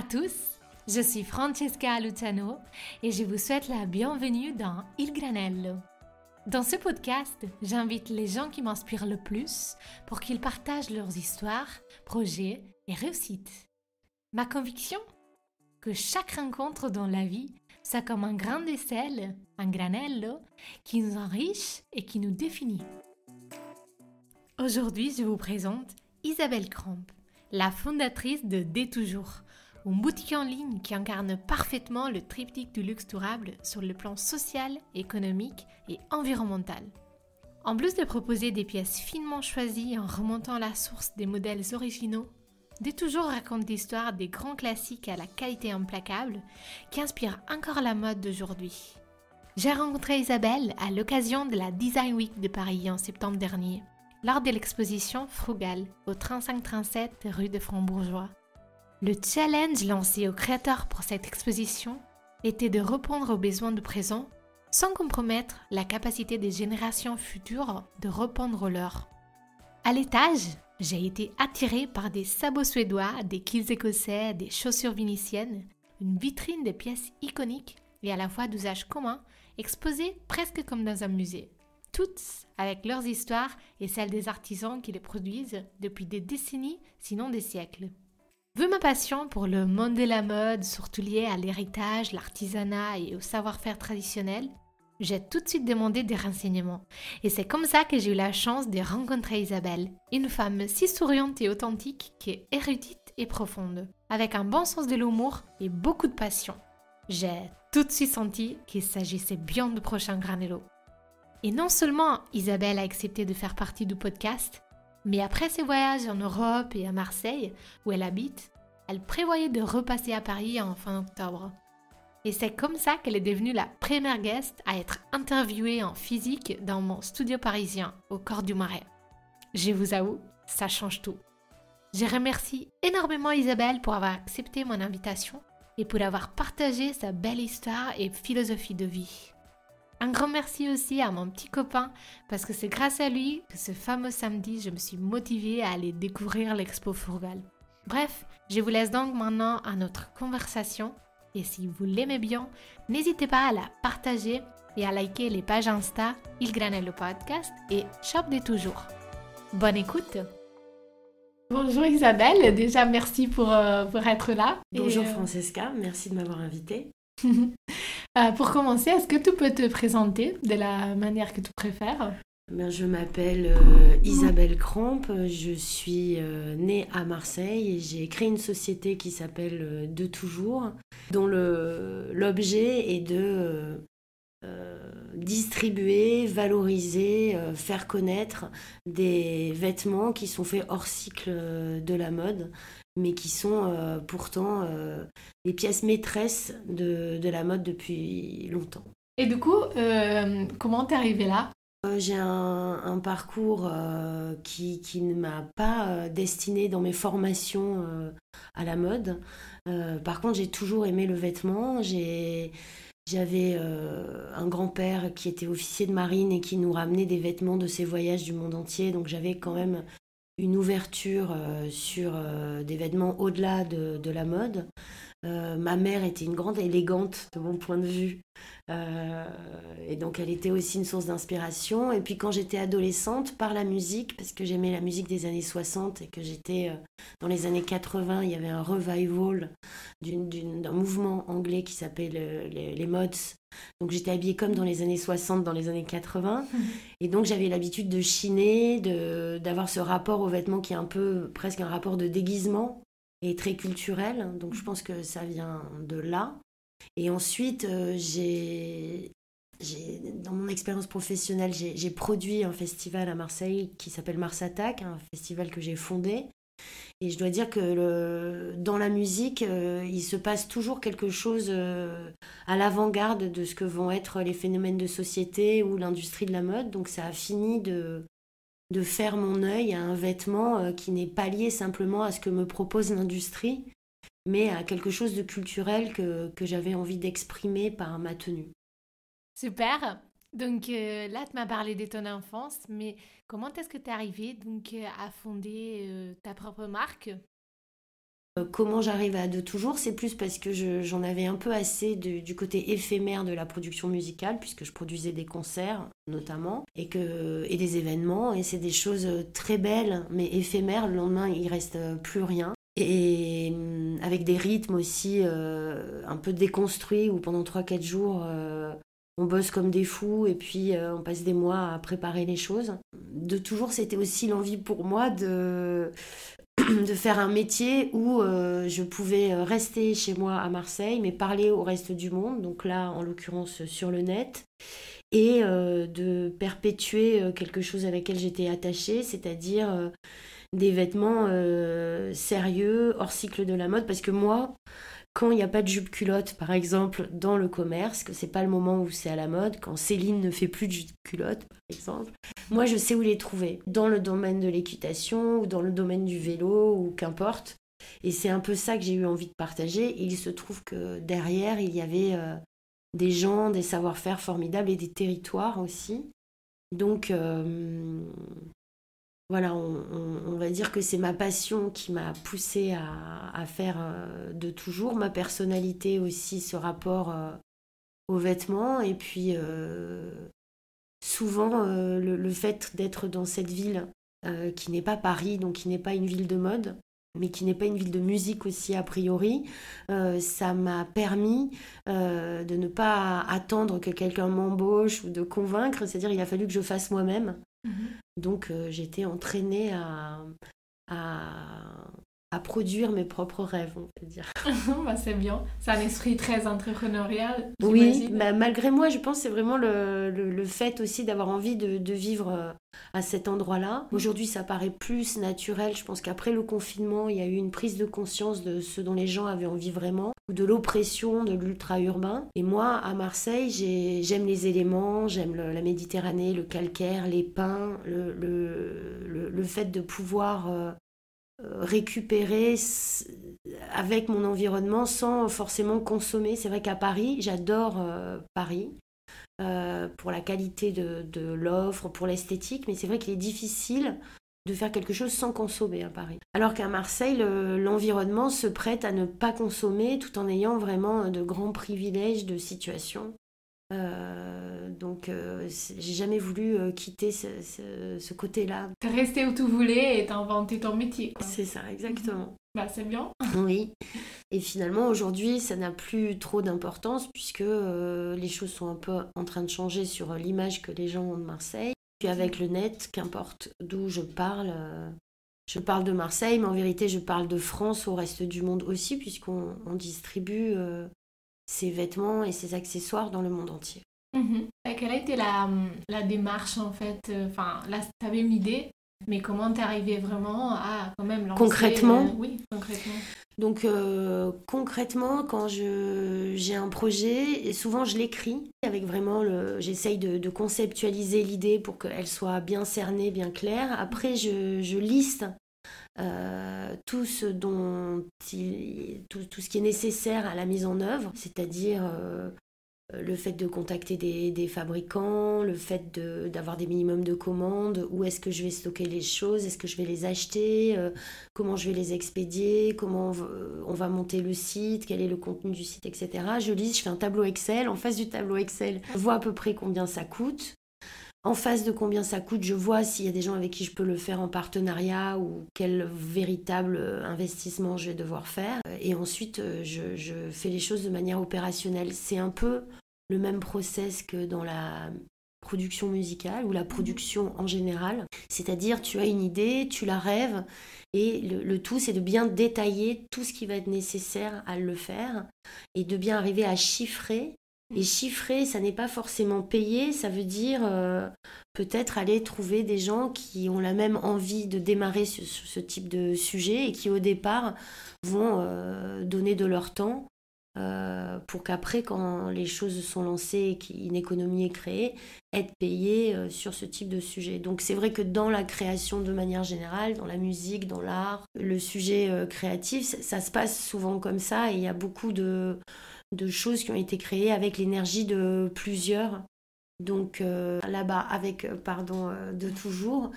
À tous, je suis Francesca Luciano et je vous souhaite la bienvenue dans Il Granello. Dans ce podcast, j'invite les gens qui m'inspirent le plus pour qu'ils partagent leurs histoires, projets et réussites. Ma conviction? Que chaque rencontre dans la vie soit comme un grain de sel, un granello, qui nous enrichit et qui nous définit. Aujourd'hui, je vous présente Isabelle Kramp, la fondatrice de Dès Toujours, une boutique en ligne qui incarne parfaitement le triptyque du luxe durable sur le plan social, économique et environnemental. En plus de proposer des pièces finement choisies en remontant la source des modèles originaux, Dès toujours raconte l'histoire des grands classiques à la qualité implacable qui inspirent encore la mode d'aujourd'hui. J'ai rencontré Isabelle à l'occasion de la Design Week de Paris en septembre dernier, lors de l'exposition Frugal au 3537 rue de Frambourgeois. Le challenge lancé aux créateurs pour cette exposition était de répondre aux besoins de présent sans compromettre la capacité des générations futures de répondre aux leurs. À l'étage, j'ai été attirée par des sabots suédois, des kills écossais, des chaussures vénitiennes, une vitrine de pièces iconiques et à la fois d'usage commun, exposées presque comme dans un musée. Toutes avec leurs histoires et celles des artisans qui les produisent depuis des décennies, sinon des siècles. Vu ma passion pour le monde de la mode, surtout lié à l'héritage, l'artisanat et au savoir-faire traditionnel, j'ai tout de suite demandé des renseignements. Et c'est comme ça que j'ai eu la chance de rencontrer Isabelle, une femme si souriante et authentique qui est érudite et profonde, avec un bon sens de l'humour et beaucoup de passion. J'ai tout de suite senti qu'il s'agissait bien de prochain Granello. Et non seulement Isabelle a accepté de faire partie du podcast, mais après ses voyages en Europe et à Marseille, où elle habite, elle prévoyait de repasser à Paris en fin octobre. Et c'est comme ça qu'elle est devenue la première guest à être interviewée en physique dans mon studio parisien, au corps du Marais. Je vous avoue, ça change tout. Je remercie énormément Isabelle pour avoir accepté mon invitation et pour avoir partagé sa belle histoire et philosophie de vie. Un grand merci aussi à mon petit copain parce que c'est grâce à lui que ce fameux samedi, je me suis motivée à aller découvrir l'expo Fourgal. Bref, je vous laisse donc maintenant à notre conversation et si vous l'aimez bien, n'hésitez pas à la partager et à liker les pages Insta Il Granello Podcast et Shop des Toujours. Bonne écoute Bonjour Isabelle, déjà merci pour, euh, pour être là. Bonjour Francesca, merci de m'avoir invitée. Euh, pour commencer, est-ce que tu peux te présenter de la manière que tu préfères? Je m'appelle euh, Isabelle Cramp, je suis euh, née à Marseille et j'ai créé une société qui s'appelle De Toujours, dont l'objet est de distribuer, valoriser, faire connaître des vêtements qui sont faits hors cycle de la mode mais qui sont euh, pourtant euh, les pièces maîtresses de, de, la mode depuis longtemps. Et du coup, euh, comment t'es arrivée là? J'ai un, parcours qui, qui, ne m'a pas destiné dans mes formations à la mode. par contre, j'ai toujours aimé le vêtement. J'avais un grand-père qui était officier de marine et qui nous ramenait des vêtements de ses voyages du monde entier. Donc j'avais quand même une ouverture euh, sur euh, des vêtements au-delà de, la mode. Euh, ma mère était une grande élégante de mon point de vue. et donc elle était aussi une source d'inspiration. Et puis quand j'étais adolescente, par la musique, parce que j'aimais la musique des années 60 et que j'étais dans les années 80, il y avait un revival d'un mouvement anglais qui s'appelle les, les, mods, donc j'étais habillée comme dans les années 60, dans les années 80. Et donc j'avais l'habitude de chiner, d'avoir ce rapport aux vêtements qui est un peu presque un rapport de déguisement et très culturel. Donc je pense que ça vient de là. Et ensuite, euh, j'ai dans mon expérience professionnelle, j'ai produit un festival à Marseille qui s'appelle Mars Attack, un festival que j'ai fondé et je dois dire que dans la musique, euh, il se passe toujours quelque chose euh, à l'avant-garde de ce que vont être les phénomènes de société ou l'industrie de la mode. Donc ça a fini de, de faire mon œil à un vêtement euh, qui n'est pas lié simplement à ce que me propose l'industrie, mais à quelque chose de culturel que, j'avais envie d'exprimer par ma tenue. Super. Donc euh, là, tu m'as parlé de ton enfance, mais comment est-ce que tu es arrivée donc, euh, à fonder ta propre marque? Comment j'arrive à de toujours, c'est plus parce que j'en avais un peu assez du côté éphémère de la production musicale, puisque je produisais des concerts notamment, et, que, et des événements, et c'est des choses très belles, mais éphémères. Le lendemain, il reste plus rien. Et hum, avec des rythmes aussi euh, un peu déconstruits, où pendant 3-4 jours, euh, on bosse comme des fous, et puis on passe des mois à préparer les choses. De toujours, c'était aussi l'envie pour moi de de faire un métier où euh, je pouvais rester chez moi à Marseille, mais parler au reste du monde, donc là en l'occurrence sur le net, et euh, de perpétuer euh, quelque chose avec lequel j'étais attachée, c'est-à-dire des vêtements sérieux, hors cycle de la mode, parce que moi, quand il n'y a pas de jupe culotte, par exemple, dans le commerce, que c'est pas le moment où c'est à la mode, quand Céline ne fait plus de jupe culotte, par exemple, moi je sais où les trouver, dans le domaine de l'équitation ou dans le domaine du vélo ou qu'importe. Et c'est un peu ça que j'ai eu envie de partager. Il se trouve que derrière, il y avait euh, des gens, des savoir-faire formidables et des territoires aussi. Donc, euh, voilà, on, va dire que c'est ma passion qui m'a poussée à, faire euh, de toujours, ma personnalité aussi, ce rapport euh, aux vêtements, et puis euh, souvent le, fait d'être dans cette ville qui n'est pas Paris, donc qui n'est pas une ville de mode, mais qui n'est pas une ville de musique aussi a priori, ça m'a permis de ne pas attendre que quelqu'un m'embauche ou de convaincre, c'est-à-dire il a fallu que je fasse moi-même. Mhm. Donc euh, j'étais entraînée à, produire mes propres rêves, on peut dire. bah, c'est bien. C'est un esprit très entrepreneurial. Oui, bah, malgré moi, je pense que c'est vraiment le, le, fait aussi d'avoir envie de, de, vivre euh, à cet endroit-là. Aujourd'hui, ça paraît plus naturel. Je pense qu'après le confinement, il y a eu une prise de conscience de ce dont les gens avaient envie vraiment, ou de l'oppression de l'ultra-urbain. Et moi, à Marseille, j'aime les éléments, j'aime la Méditerranée, le calcaire, les pins, le, le, le fait de pouvoir euh, récupérer avec mon environnement sans forcément consommer. C'est vrai qu'à Paris, j'adore euh, Paris euh, pour la qualité de, l'offre, pour l'esthétique, mais c'est vrai qu'il est difficile de faire quelque chose sans consommer à Paris. Alors qu'à Marseille, l'environnement se prête à ne pas consommer tout en ayant vraiment de grands privilèges de situation. Euh, donc, euh, j'ai jamais voulu euh, quitter ce, ce, côté-là. T'es resté où tu voulais et t'as inventé ton métier. C'est ça, exactement. Bah, c'est bien. oui. Et finalement, aujourd'hui, ça n'a plus trop d'importance puisque les choses sont un peu en train de changer sur l'image que les gens ont de Marseille. Puis avec le net, qu'importe d'où je parle, je parle de Marseille, mais en vérité, je parle de France au reste du monde aussi, puisqu'on distribue ses vêtements et ses accessoires dans le monde entier. Mhm. quelle a été la, la démarche en fait euh, Enfin, là, tu avais une idée, mais comment t'es arrivé vraiment à quand même lancer Concrètement euh, Oui, concrètement. Donc euh, concrètement, quand j'ai un projet, et souvent je l'écris avec vraiment le, j'essaye de, de, conceptualiser l'idée pour qu'elle soit bien cernée, bien claire. Après, je, je liste euh, tout ce dont tout, tout, ce qui est nécessaire à la mise en œuvre, c'est-à-dire euh, le fait de contacter des, fabricants, le fait d'avoir des minimums de commandes, où est-ce que je vais stocker les choses, est-ce que je vais les acheter, euh, comment je vais les expédier, comment on va, monter le site, quel est le contenu du site, etc. Je lis, je fais un tableau Excel, en face du tableau Excel, je vois à peu près combien ça coûte, en face de combien ça coûte, je vois s'il y a des gens avec qui je peux le faire en partenariat ou quel véritable euh, investissement je vais devoir faire. Et ensuite, euh, je, fais les choses de manière opérationnelle. C'est un peu le même process que dans la production musicale ou la production en général. C'est-à-dire, tu as une idée, tu la rêves, et le, le tout, c'est de bien détailler tout ce qui va être nécessaire à le faire et de bien arriver à chiffrer et chiffrer, ça n'est pas forcément payer, ça veut dire euh, peut-être aller trouver des gens qui ont la même envie de démarrer sur, ce type de sujet et qui au départ vont euh, donner de leur temps euh, pour qu'après, quand les choses sont lancées et qu'une économie est créée, être payé sur ce type de sujet. Donc c'est vrai que dans la création de manière générale, dans la musique, dans l'art, le sujet créatif, ça se passe souvent comme ça et il y a beaucoup de de choses qui ont été créées avec l'énergie de plusieurs. Donc euh, là-bas, avec, euh, pardon, euh, de toujours,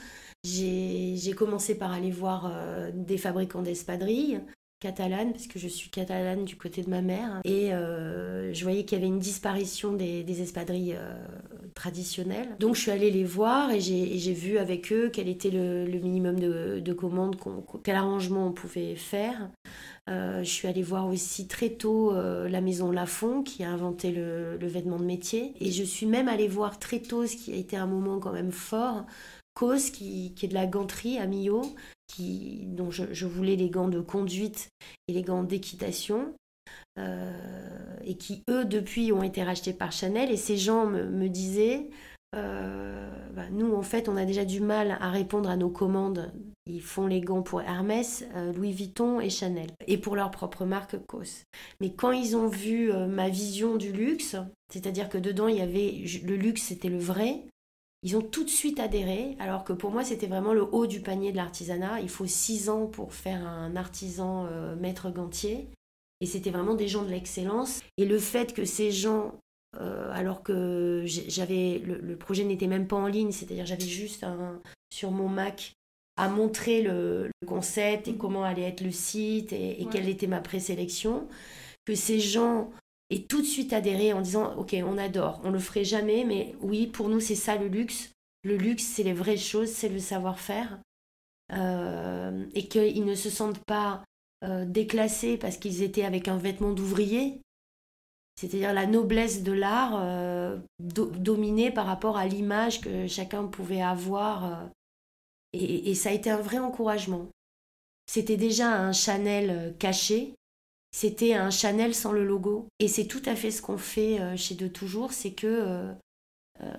j'ai commencé par aller voir des fabricants d'espadrilles catalane, parce que je suis catalane du côté de ma mère. Et euh, je voyais qu'il y avait une disparition des, espadrilles euh, traditionnelles. Donc je suis allée les voir et j'ai vu avec eux quel était le, minimum de, commandes, quel arrangement on pouvait faire. je suis allée voir aussi très tôt la maison Lafont qui a inventé le, le, vêtement de métier. Et je suis même allée voir très tôt, ce qui a été un moment quand même fort, Cause, qui, qui est de la ganterie à Millau, dont je, voulais les gants de conduite et les gants d'équitation. Euh, et qui, eux, depuis, ont été rachetés par Chanel. Et ces gens me, disaient, euh, bah, nous, en fait, on a déjà du mal à répondre à nos commandes. Ils font les gants pour Hermès, euh, Louis Vuitton et Chanel, et pour leur propre marque COS. Mais quand ils ont vu ma vision du luxe, c'est-à-dire que dedans, il y avait le luxe, c'était le vrai, ils ont tout de suite adhéré, alors que pour moi, c'était vraiment le haut du panier de l'artisanat. Il faut six ans pour faire un artisan euh, maître gantier. Et c'était vraiment des gens de l'excellence. Et le fait que ces gens, euh, alors que j'avais le, projet n'était même pas en ligne, c'est-à-dire j'avais juste un, sur mon Mac à montrer le, concept et mmh. comment allait être le site et, quelle était ma présélection, que ces gens et tout de suite adhérer en disant ok on adore, on le ferait jamais, mais oui pour nous c'est ça le luxe. Le luxe c'est les vraies choses, c'est le savoir-faire euh, et qu'ils ne se sentent pas euh, déclassés parce qu'ils étaient avec un vêtement d'ouvrier. C'est-à-dire la noblesse de l'art euh, dominée par rapport à l'image que chacun pouvait avoir. et, ça a été un vrai encouragement. C'était déjà un Chanel caché, c'était un Chanel sans le logo. Et c'est tout à fait ce qu'on fait euh, chez De Toujours, c'est que euh, euh,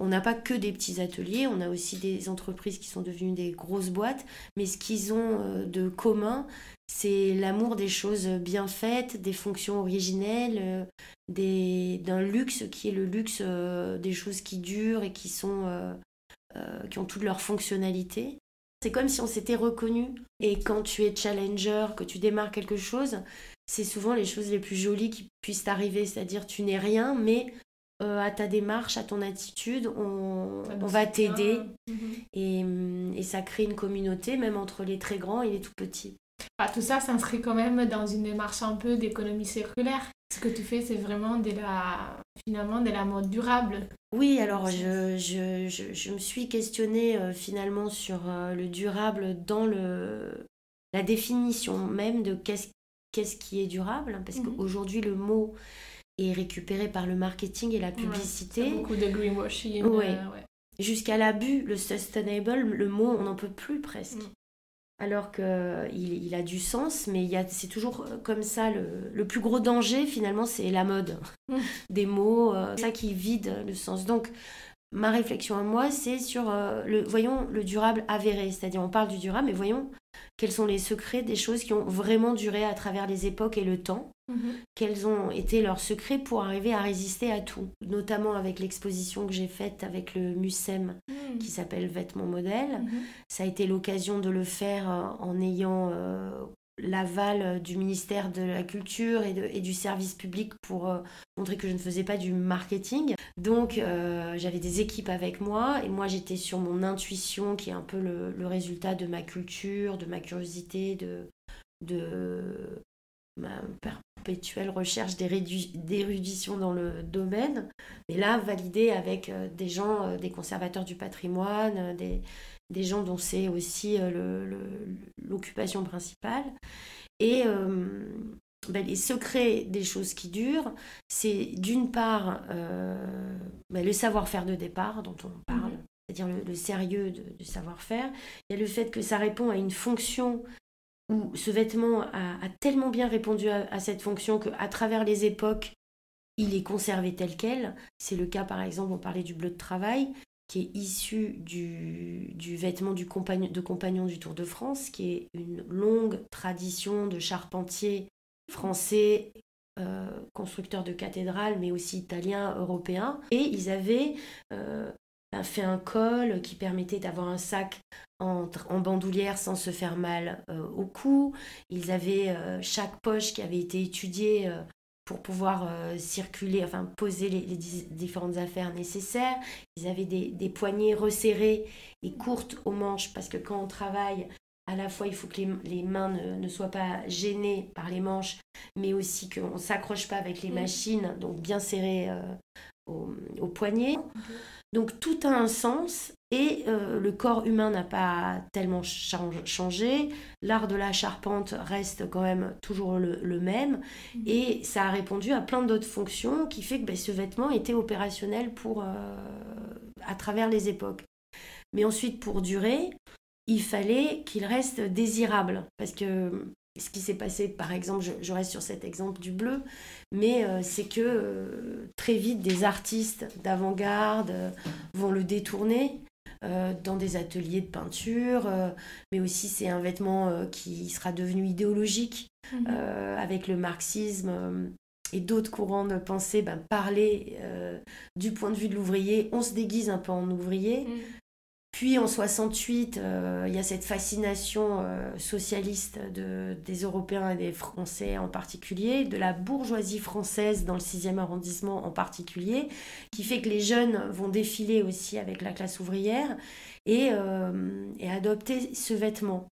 on n'a pas que des petits ateliers, on a aussi des entreprises qui sont devenues des grosses boîtes, mais ce qu'ils ont de commun, c'est l'amour des choses bien faites, des fonctions originelles, d'un luxe qui est le luxe des choses qui durent et qui sont qui ont toutes leurs fonctionnalités. C'est comme si on s'était reconnu. Et quand tu es challenger, que tu démarres quelque chose, c'est souvent les choses les plus jolies qui puissent t'arriver. C'est-à-dire, tu n'es rien, mais euh, à ta démarche, à ton attitude, on, va t'aider. Mhm. et, ça crée une communauté, même entre les très grands et les tout petits. Ah, tout ça s'inscrit quand même dans une démarche un peu d'économie circulaire. Ce que tu fais, c'est vraiment de la, finalement de la mode durable. Oui, alors je, je, je, me suis questionnée euh, finalement sur euh, le durable dans le, la définition même de qu'est-ce qu'est-ce qui est durable, parce mhm. qu'aujourd'hui le mot est récupéré par le marketing et la publicité. beaucoup de greenwashing. Euh, ouais. Jusqu'à l'abus, le sustainable, le mot, on n'en peut plus presque. Mm alors qu'il il a du sens, mais c'est toujours comme ça. Le, plus gros danger, finalement, c'est la mode des mots, euh, ça qui vide le sens. Donc, ma réflexion à moi, c'est sur euh, le, voyons, le durable avéré. C'est-à-dire, on parle du durable, mais voyons quels sont les secrets des choses qui ont vraiment duré à travers les époques et le temps. Mhm. Quels ont été leurs secrets pour arriver à résister à tout, notamment avec l'exposition que j'ai faite avec le MUSEM mhm. qui s'appelle Vêtements modèles. Mhm. Ça a été l'occasion de le faire euh, en ayant euh, l'aval du ministère de la Culture et, du service public pour euh, montrer que je ne faisais pas du marketing. Donc j'avais des équipes avec moi et moi j'étais sur mon intuition qui est un peu le, résultat de ma culture, de ma curiosité, de, ma perpétuelle recherche d'érudition dans le domaine, mais là validé avec euh, des gens, euh, des conservateurs du patrimoine, euh, des, des gens dont c'est aussi l'occupation principale. Et ben, les secrets des choses qui durent, c'est d'une part ben, le savoir-faire de départ dont on parle, mhm. c'est-à-dire le, sérieux du savoir-faire. Il y a le fait que ça répond à une fonction où ce vêtement a, tellement bien répondu à, cette fonction qu'à travers les époques, il est conservé tel quel. C'est le cas, par exemple, on parlait du bleu de travail, qui est issu du, vêtement de compagnon du Tour de France, qui est une longue tradition de charpentiers français, euh, constructeurs de cathédrales, mais aussi italiens, européens. Et ils avaient euh, fait un col qui permettait d'avoir un sac en, bandoulière sans se faire mal euh, au cou. Ils avaient chaque poche qui avait été étudiée pour pouvoir circuler, enfin poser les, différentes affaires nécessaires. Ils avaient des, des, poignées resserrées et courtes aux manches parce que quand on travaille, à la fois il faut que les, mains ne, soient pas gênées par les manches, mais aussi qu'on ne s'accroche pas avec les mm. machines, donc bien serré au, au, poignet. Donc tout a un sens et euh, le corps humain n'a pas tellement changé. L'art de la charpente reste quand même toujours le, même. Mhm. Et ça a répondu à plein d'autres fonctions qui fait que ben, ce vêtement était opérationnel pour, euh, à travers les époques. Mais ensuite, pour durer, il fallait qu'il reste désirable. Parce que ce qui s'est passé, par exemple, je, reste sur cet exemple du bleu, mais euh, c'est que très vite des artistes d'avant-garde vont le détourner dans des ateliers de peinture, euh, mais aussi c'est un vêtement euh, qui sera devenu idéologique mhm. avec le marxisme et d'autres courants de pensée, ben, parler du point de vue de l'ouvrier, on se déguise un peu en ouvrier, mhm. Puis en 68, euh, il y a cette fascination euh, socialiste de, des Européens et des Français en particulier, de la bourgeoisie française dans le 6e arrondissement en particulier, qui fait que les jeunes vont défiler aussi avec la classe ouvrière et, euh, et adopter ce vêtement.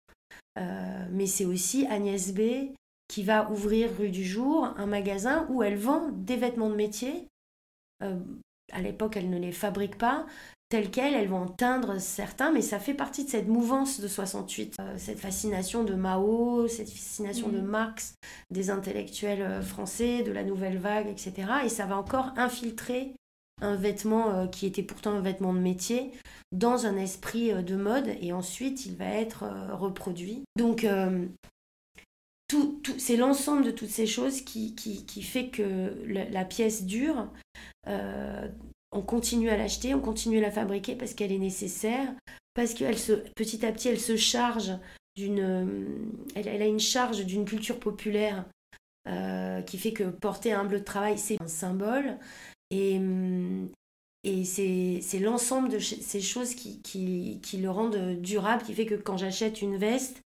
mais c'est aussi Agnès B qui va ouvrir rue du Jour un magasin où elle vend des vêtements de métier à l'époque, elle ne les fabrique pas, telles quelles, elles vont en teindre certains, mais ça fait partie de cette mouvance de 68, euh, cette fascination de Mao, cette fascination de mm. Marx, des intellectuels euh, français, de la nouvelle vague, etc. Et ça va encore infiltrer un vêtement euh, qui était pourtant un vêtement de métier dans un esprit de mode, et ensuite il va être reproduit. Donc tout, tout, c'est l'ensemble de toutes ces choses qui, qui, qui fait que la, pièce dure on continue à l'acheter, on continue à la fabriquer parce qu'elle est nécessaire, parce que se, petit à petit, elle se charge d'une... Euh, elle, a une charge d'une culture populaire euh, qui fait que porter un bleu de travail, c'est un symbole. Et, et c'est l'ensemble de ces choses qui, qui, qui, le rendent durable, qui fait que quand j'achète une veste,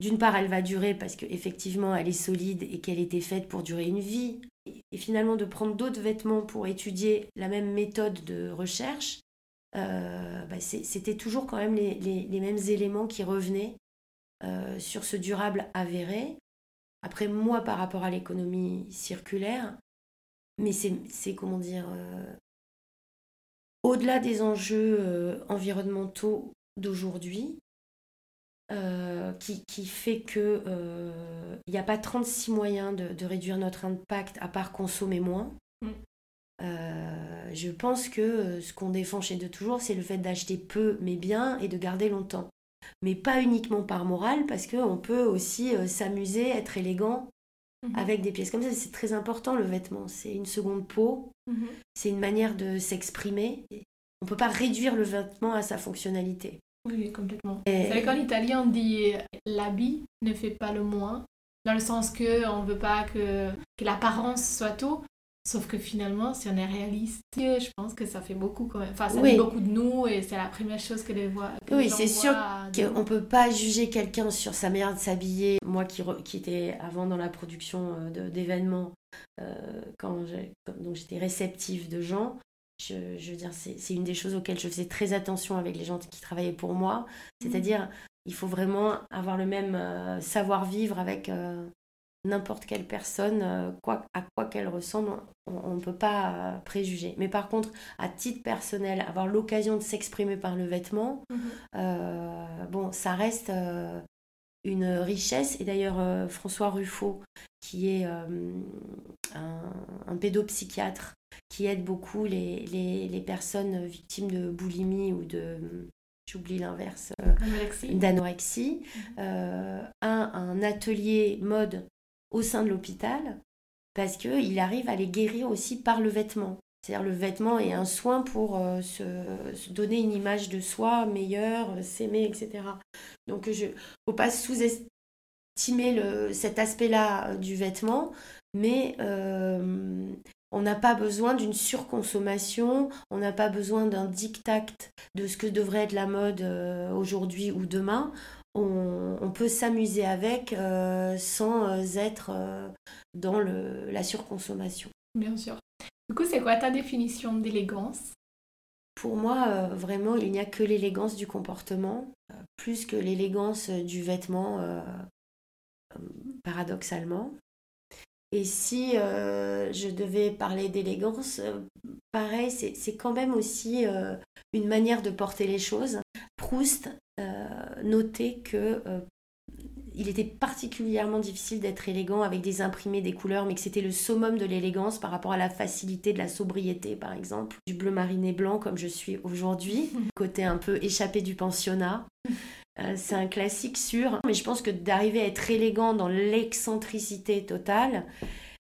d'une part, elle va durer parce qu'effectivement, elle est solide et qu'elle était faite pour durer une vie et finalement de prendre d'autres vêtements pour étudier la même méthode de recherche, euh, bah, c'était toujours quand même les, mêmes éléments qui revenaient euh, sur ce durable avéré. Après, moi, par rapport à l'économie circulaire, mais c'est comment dire, euh, au-delà des enjeux environnementaux d'aujourd'hui, euh, qui, qui, fait que euh, il n'y a pas 36 moyens de, de, réduire notre impact à part consommer moins. Mm. Euh, je pense que ce qu'on défend chez De Toujours, c'est le fait d'acheter peu mais bien et de garder longtemps. Mais pas uniquement par morale, parce qu'on peut aussi s'amuser, être élégant mm-hmm. avec des pièces comme ça. C'est très important le vêtement. C'est une seconde peau, mm-hmm. c'est une manière de s'exprimer. On ne peut pas réduire le vêtement à sa fonctionnalité. Oui, complètement. Et... C'est quand l'italien dit l'habit ne fait pas le moins, dans le sens que on veut pas que, que l'apparence soit tout. Sauf que finalement, si on est réaliste, je pense que ça fait beaucoup quand même. Enfin, ça fait beaucoup de nous et c'est la première chose que les voix. oui, c'est sûr qu'on ne peut pas juger quelqu'un sur sa manière de s'habiller. Moi qui, qui étais avant dans la production euh, d'événements, euh, quand j'étais réceptive de gens, je, veux dire, c'est une des choses auxquelles je faisais très attention avec les gens qui travaillaient pour moi. C'est-à-dire, il faut vraiment avoir le même euh, savoir-vivre avec euh, n'importe quelle personne, euh, quoi, à quoi qu'elle ressemble, on ne peut pas préjuger. Mais par contre, à titre personnel, avoir l'occasion de s'exprimer par le vêtement, mhm. bon, ça reste une richesse. Et d'ailleurs, François Ruffo, qui est un, un pédopsychiatre, qui aide beaucoup les, les, les, personnes victimes de boulimie ou de, j'oublie l'inverse, euh, d'anorexie, mhm. euh, a un atelier mode au sein de l'hôpital parce qu'il arrive à les guérir aussi par le vêtement. C'est-à-dire le vêtement est un soin pour euh, se, donner une image de soi meilleure, s'aimer, etc. Donc il ne faut pas sous-estimer cet aspect-là du vêtement, mais on n'a pas besoin d'une surconsommation, on n'a pas besoin d'un diktat de ce que devrait être la mode euh, aujourd'hui ou demain. On, peut s'amuser avec euh, sans euh, être dans la surconsommation. Bien sûr. Du coup, c'est quoi ta définition d'élégance? Pour moi, vraiment, il n'y a que l'élégance du comportement. plus que l'élégance du vêtement, paradoxalement. Et si je devais parler d'élégance, pareil, c'est quand même aussi une manière de porter les choses. Proust notait que il était particulièrement difficile d'être élégant avec des imprimés, des couleurs, mais que c'était le summum de l'élégance par rapport à la facilité de la sobriété, par exemple. Du bleu mariné blanc, comme je suis aujourd'hui, côté un peu échappé du pensionnat. Euh, c'est un classique sûr, mais je pense que d'arriver à être élégant dans l'excentricité totale,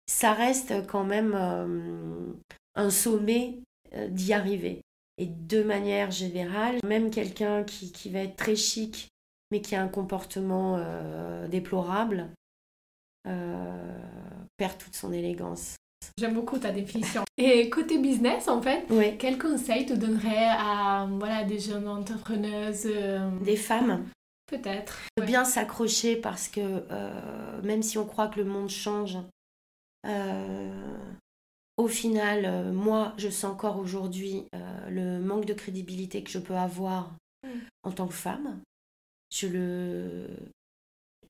ça reste quand même euh, un sommet euh, d'y arriver. Et de manière générale, même quelqu'un qui, va être très chic mais qui a un comportement déplorable, perd toute son élégance. J'aime beaucoup ta définition. Et côté business, en fait, quel conseil tu donnerais à voilà, des jeunes entrepreneuses euh, Des femmes Peut-être. De bien s'accrocher parce que même si on croit que le monde change, au final, moi, je sens encore aujourd'hui le manque de crédibilité que je peux avoir mm. en tant que femme je le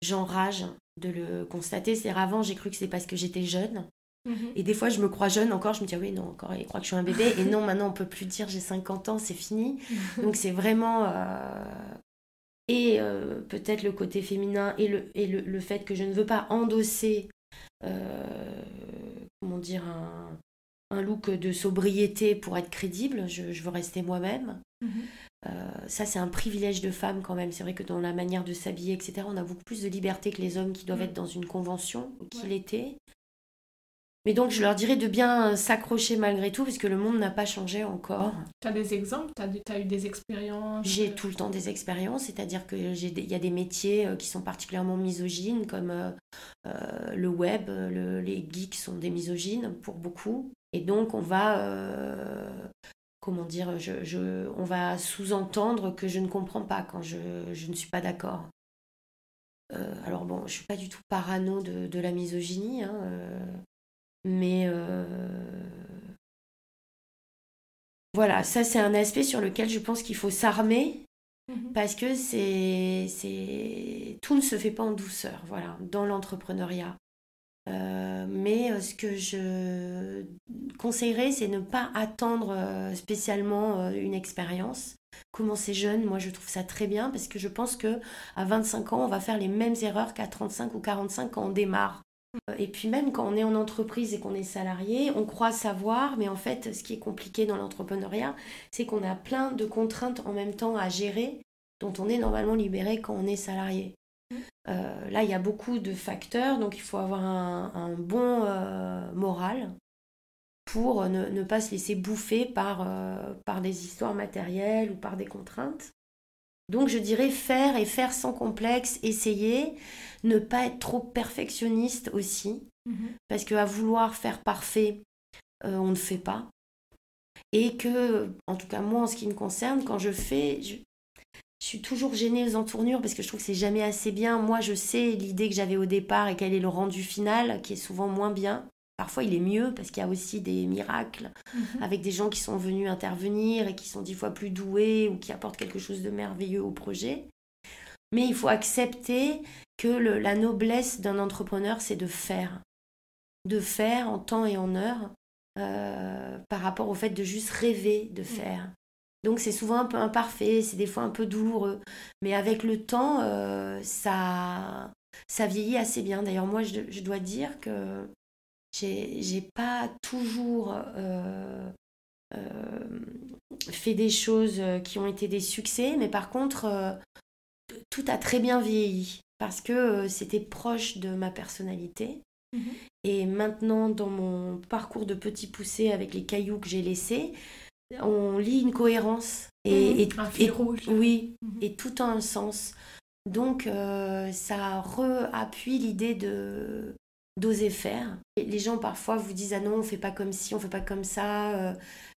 j'enrage de le constater. C'est avant, j'ai cru que c'est parce que j'étais jeune. Mhm. Et des fois, je me crois jeune encore. Je me dis, ah oui, non, encore, il croit que je suis un bébé. Et non, maintenant, on peut plus dire j'ai 50 ans, c'est fini. Donc, c'est vraiment. Euh, et euh, peut-être le côté féminin et, le, et le, fait que je ne veux pas endosser, euh, comment dire, un, un, look de sobriété pour être crédible. Je, veux rester moi-même. Mhm. Ça, c'est un privilège de femme quand même. C'est vrai que dans la manière de s'habiller, etc., on a beaucoup plus de liberté que les hommes qui doivent mm. être dans une convention, qui l'étaient. Mais donc, je leur dirais de bien s'accrocher malgré tout, parce que le monde n'a pas changé encore. Tu as des exemples? Tu as, eu des expériences? J'ai tout le temps des expériences, c'est-à-dire qu'il y a des métiers euh, qui sont particulièrement misogynes, comme euh, le web. les geeks sont des misogynes pour beaucoup. Et donc, on va comment dire, je, on va sous-entendre que je ne comprends pas quand je, ne suis pas d'accord. Euh, alors bon, je suis pas du tout parano de, la misogynie, hein, euh, mais euh, voilà, ça c'est un aspect sur lequel je pense qu'il faut s'armer mhm. parce que c'est, c'est tout ne se fait pas en douceur, voilà, dans l'entrepreneuriat. Euh, mais euh, ce que je conseillerais, c'est ne pas attendre spécialement une expérience. Commencer jeune, moi je trouve ça très bien parce que je pense que à 25 ans, on va faire les mêmes erreurs qu'à 35 ou 45 quand on démarre. Et puis même quand on est en entreprise et qu'on est salarié, on croit savoir, mais en fait, ce qui est compliqué dans l'entrepreneuriat, c'est qu'on a plein de contraintes en même temps à gérer dont on est normalement libéré quand on est salarié. Euh, là, il y a beaucoup de facteurs, donc il faut avoir un, bon euh, moral pour ne, pas se laisser bouffer par, euh, par des histoires matérielles ou par des contraintes. Donc je dirais faire et faire sans complexe, essayer, ne pas être trop perfectionniste aussi, mhm. parce qu'à vouloir faire parfait, on ne fait pas. Et que, en tout cas moi en ce qui me concerne, quand je fais, je suis toujours gênée aux entournures parce que je trouve que c'est jamais assez bien. Moi, je sais l'idée que j'avais au départ et quel est le rendu final, qui est souvent moins bien. Parfois, il est mieux parce qu'il y a aussi des miracles mhm. avec des gens qui sont venus intervenir et qui sont dix fois plus doués ou qui apportent quelque chose de merveilleux au projet. Mais il faut accepter que la noblesse d'un entrepreneur, c'est de faire. De faire en temps et en heure euh, par rapport au fait de juste rêver de faire. Donc c'est souvent un peu imparfait, c'est des fois un peu douloureux. Mais avec le temps, euh, ça, ça vieillit assez bien. D'ailleurs, moi, je, dois dire que j'ai pas toujours euh, euh, fait des choses qui ont été des succès, mais par contre, tout a très bien vieilli parce que c'était proche de ma personnalité. Mhm. Et maintenant, dans mon parcours de petit poussé avec les cailloux que j'ai laissés, on lit une cohérence et, mhm. un fil rouge. Oui, mhm. et tout en un sens. Donc euh, ça re-appuie l'idée de d'oser faire. les gens parfois vous disent ah non on fait pas comme ci, on fait pas comme ça. Euh,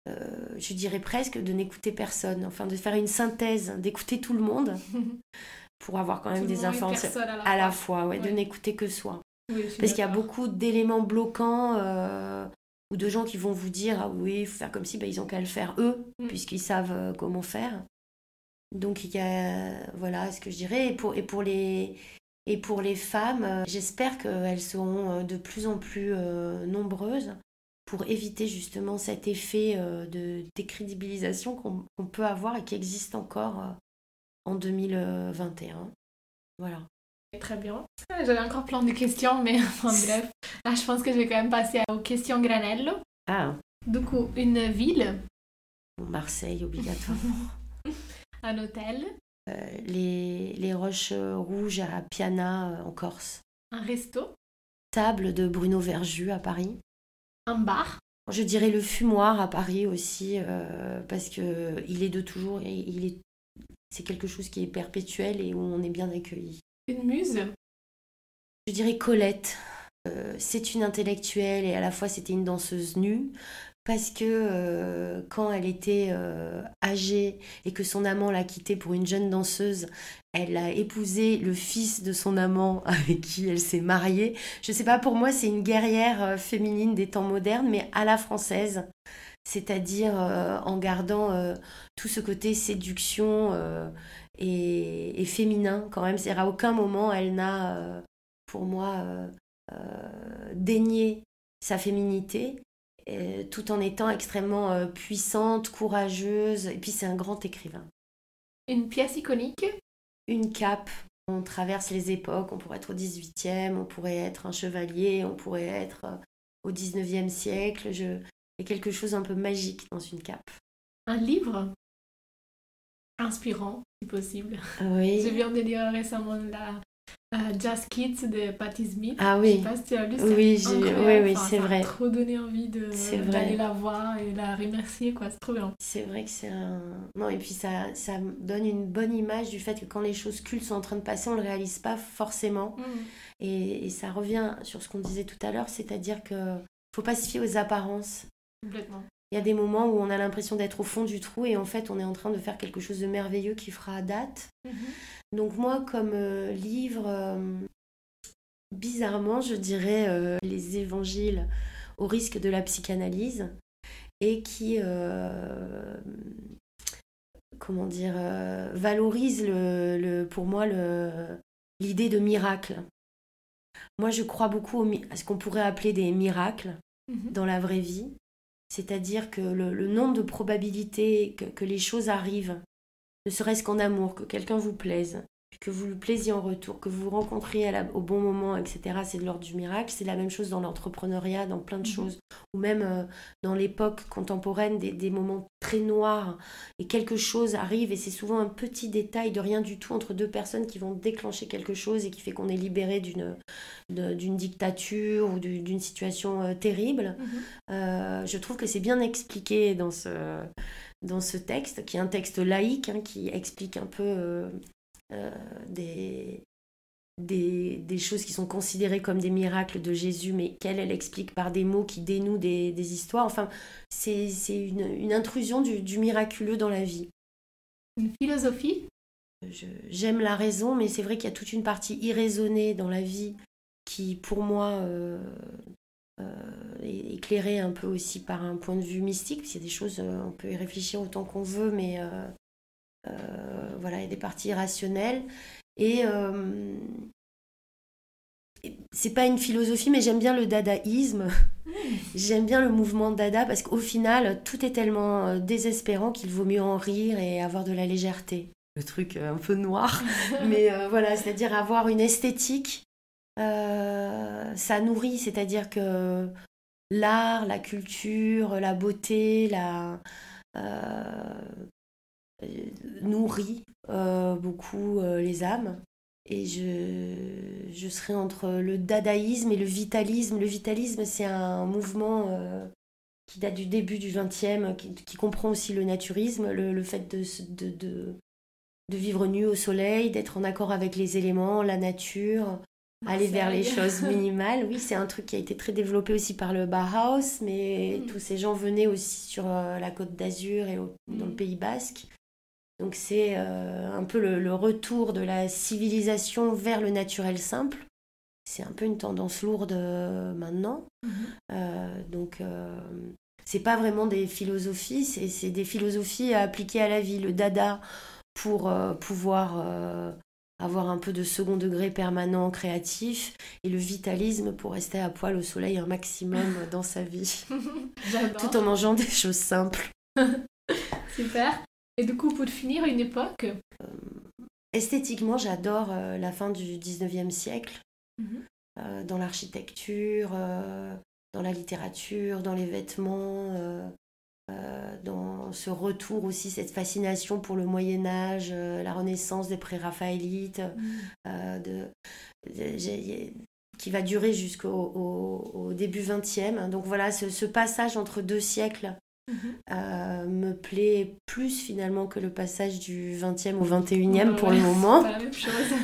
euh, je dirais presque de n'écouter personne, enfin de faire une synthèse, d'écouter tout le monde pour avoir quand même des informations à la, fois, ouais, de n'écouter que soi. Parce qu'il y a beaucoup d'éléments bloquants ou de gens qui vont vous dire ah oui, il faut faire comme si, bah, ils ont qu'à le faire eux, mm. puisqu'ils savent euh, comment faire. Donc il y a, voilà ce que je dirais. Et pour, et pour, les, et pour les femmes, euh, j'espère qu'elles seront euh, de plus en plus euh, nombreuses pour éviter justement cet effet de décrédibilisation qu'on peut avoir et qui existe encore en 2021. Voilà. Très bien. J'avais encore plein de questions, mais bref. Là, je pense que je vais quand même passer aux questions granello. Ah. Du coup, une ville. Marseille, obligatoirement. Un hôtel. Euh, les, les, Roches Rouges à Piana euh, en Corse. Un resto. Table de Bruno Verju à Paris. Un bar. Je dirais le fumoir à Paris aussi, euh, parce que il est de toujours et il est, c'est quelque chose qui est perpétuel et où on est bien accueilli. Une muse. Je dirais Colette. c'est une intellectuelle et à la fois c'était une danseuse nue parce que euh, quand elle était euh, âgée et que son amant l'a quittée pour une jeune danseuse, elle a épousé le fils de son amant avec qui elle s'est mariée. Je sais pas, pour moi, c'est une guerrière euh, féminine des temps modernes, mais à la française, c'est-à-dire en gardant tout ce côté séduction et, et, féminin quand même. C'est-à-dire à aucun moment elle n'a, pour moi, dénié sa féminité euh, tout en étant extrêmement euh, puissante, courageuse. Et puis c'est un grand écrivain. Une pièce iconique? Une cape. On traverse les époques. On pourrait être au 18e, on pourrait être un chevalier, on pourrait être euh, au 19e siècle. Je... Il y a quelque chose un peu magique dans une cape. Un livre? Inspirant, si possible. Oui. Je viens de lire récemment la Uh, Just Kids de Patti Smith. Ah oui. Je sais pas si tu as lu, oui, oui, oui, c'est vrai. Ça trop donné envie de d'aller la voir et la remercier, quoi. C'est trop bien. C'est vrai que c'est un. Non, et puis ça, ça donne une bonne image du fait que quand les choses cultes sont en train de passer, on le réalise pas forcément. Mm. Et, et, ça revient sur ce qu'on disait tout à l'heure, c'est-à-dire que faut pas se fier aux apparences. Complètement. Il y a des moments où on a l'impression d'être au fond du trou et en fait on est en train de faire quelque chose de merveilleux qui fera date. Mm-hmm. Donc moi comme euh, livre, euh, bizarrement je dirais euh, les évangiles au risque de la psychanalyse et qui, comment dire, valorise le, pour moi l'idée de miracle. Moi je crois beaucoup à ce qu'on pourrait appeler des miracles mm-hmm. dans la vraie vie c'est-à-dire que le, nombre de probabilités que les choses arrivent, ne serait-ce qu'en amour, que quelqu'un vous plaise, que vous lui plaisiez en retour, que vous vous rencontriez au bon moment, etc., c'est de l'ordre du miracle. C'est la même chose dans l'entrepreneuriat, dans plein de mhm. choses, ou même euh, dans l'époque contemporaine, des, moments très noirs, et quelque chose arrive, et c'est souvent un petit détail de rien du tout entre deux personnes qui vont déclencher quelque chose et qui fait qu'on est libéré d'une d'une dictature ou d'une situation euh, terrible. Mhm. Euh, je trouve que c'est bien expliqué dans ce dans ce texte, qui est un texte laïque, hein, qui explique un peu euh, des, des, choses qui sont considérées comme des miracles de Jésus, mais qu'elle, elle explique par des mots qui dénouent des, histoires. Enfin, c'est une, intrusion du, miraculeux dans la vie. Une philosophie? J'aime la raison, mais c'est vrai qu'il y a toute une partie irraisonnée dans la vie qui, pour moi, euh, euh, est éclairée un peu aussi par un point de vue mystique. Il y a des choses, on peut y réfléchir autant qu'on veut, mais euh, voilà, il y a des parties irrationnelles. Et euh, c'est pas une philosophie, mais j'aime bien le dadaïsme. j'aime bien le mouvement dada parce qu'au final, tout est tellement euh, désespérant qu'il vaut mieux en rire et avoir de la légèreté. Le truc un peu noir, mais voilà, c'est-à-dire avoir une esthétique, ça nourrit, c'est-à-dire que l'art, la culture, la beauté, la, euh, nourrit euh, beaucoup euh, les âmes. Et je, je serai entre le dadaïsme et le vitalisme. Le vitalisme, c'est un mouvement qui date du début du XXe, qui, qui comprend aussi le naturisme, le, fait de, de, de, de, vivre nu au soleil, d'être en accord avec les éléments, la nature, aller vers les choses minimales. Oui, c'est un truc qui a été très développé aussi par le Bauhaus, mais mm. tous ces gens venaient aussi sur la côte d'Azur et dans le mm. Pays Basque. Donc c'est euh, un peu le, retour de la civilisation vers le naturel simple. C'est un peu une tendance lourde euh, maintenant. Mhm. Euh, donc c'est pas vraiment des philosophies, c'est des philosophies appliquées à la vie. Le dada, pour pouvoir avoir un peu de second degré permanent créatif et le vitalisme pour rester à poil au soleil un maximum dans sa vie. Tout en mangeant des choses simples. Super. Et du coup, pour finir, une époque euh, Esthétiquement, j'adore euh, la fin du 19e siècle. Mhm. Euh, dans l'architecture, dans la littérature, dans les vêtements, dans ce retour aussi, cette fascination pour le Moyen Âge, la Renaissance des pré-raphaélites, mhm. de, qui va durer jusqu'au au, début 20e. Donc voilà, ce, passage entre deux siècles Mhm. Euh, me plaît plus finalement que le passage du 20e au 21e pour le moment.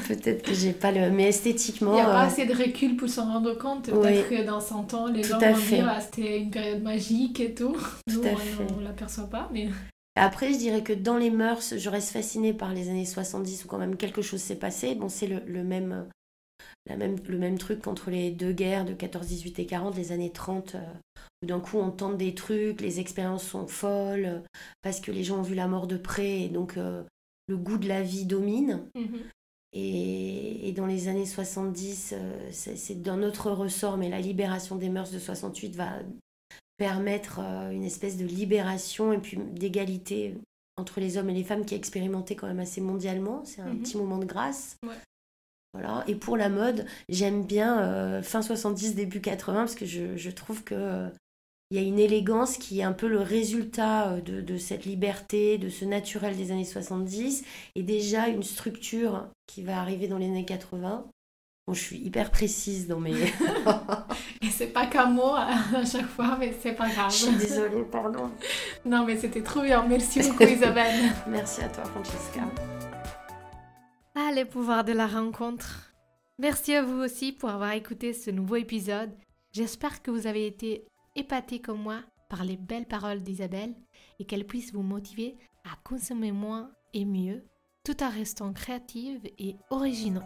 Peut-être que j'ai pas le. Mais esthétiquement. Il n'y a pas euh, assez de recul pour s'en rendre compte. Peut-être que dans 100 ans, les gens vont dire ah, c'était une période magique et tout. tout à fait. on ne l'aperçoit pas. Mais... Après, je dirais que dans les mœurs, je reste fascinée par les années 70 où quand même quelque chose s'est passé. Bon, c'est le, le, même, la même, le même truc qu'entre les deux guerres de 14, 18 et 40, les années 30, euh, où d'un coup on tente des trucs, les expériences sont folles, euh, parce que les gens ont vu la mort de près, et donc euh, le goût de la vie domine. Mhm. Et, dans les années 70, c'est d'un autre ressort, mais la libération des mœurs de 68 va permettre une espèce de libération et puis d'égalité entre les hommes et les femmes qui est expérimentée quand même assez mondialement. C'est un mhm. petit moment de grâce. Voilà. Et pour la mode, j'aime bien euh, fin 70, début 80, parce que je, trouve que euh, il y a une élégance qui est un peu le résultat euh, de, cette liberté, de ce naturel des années 70, et déjà une structure qui va arriver dans les années 80. Bon, je suis hyper précise dans mes. et c'est pas qu'un mot à chaque fois, mais c'est pas grave. Je suis désolée, pardon. Non, mais c'était trop bien. Merci beaucoup, Isabelle. Merci à toi, Francesca. Ah, les pouvoirs de la rencontre. Merci à vous aussi pour avoir écouté ce nouveau épisode. J'espère que vous avez été épatés comme moi par les belles paroles d'Isabelle et qu'elles puissent vous motiver à consommer moins et mieux tout en restant créative et originaux.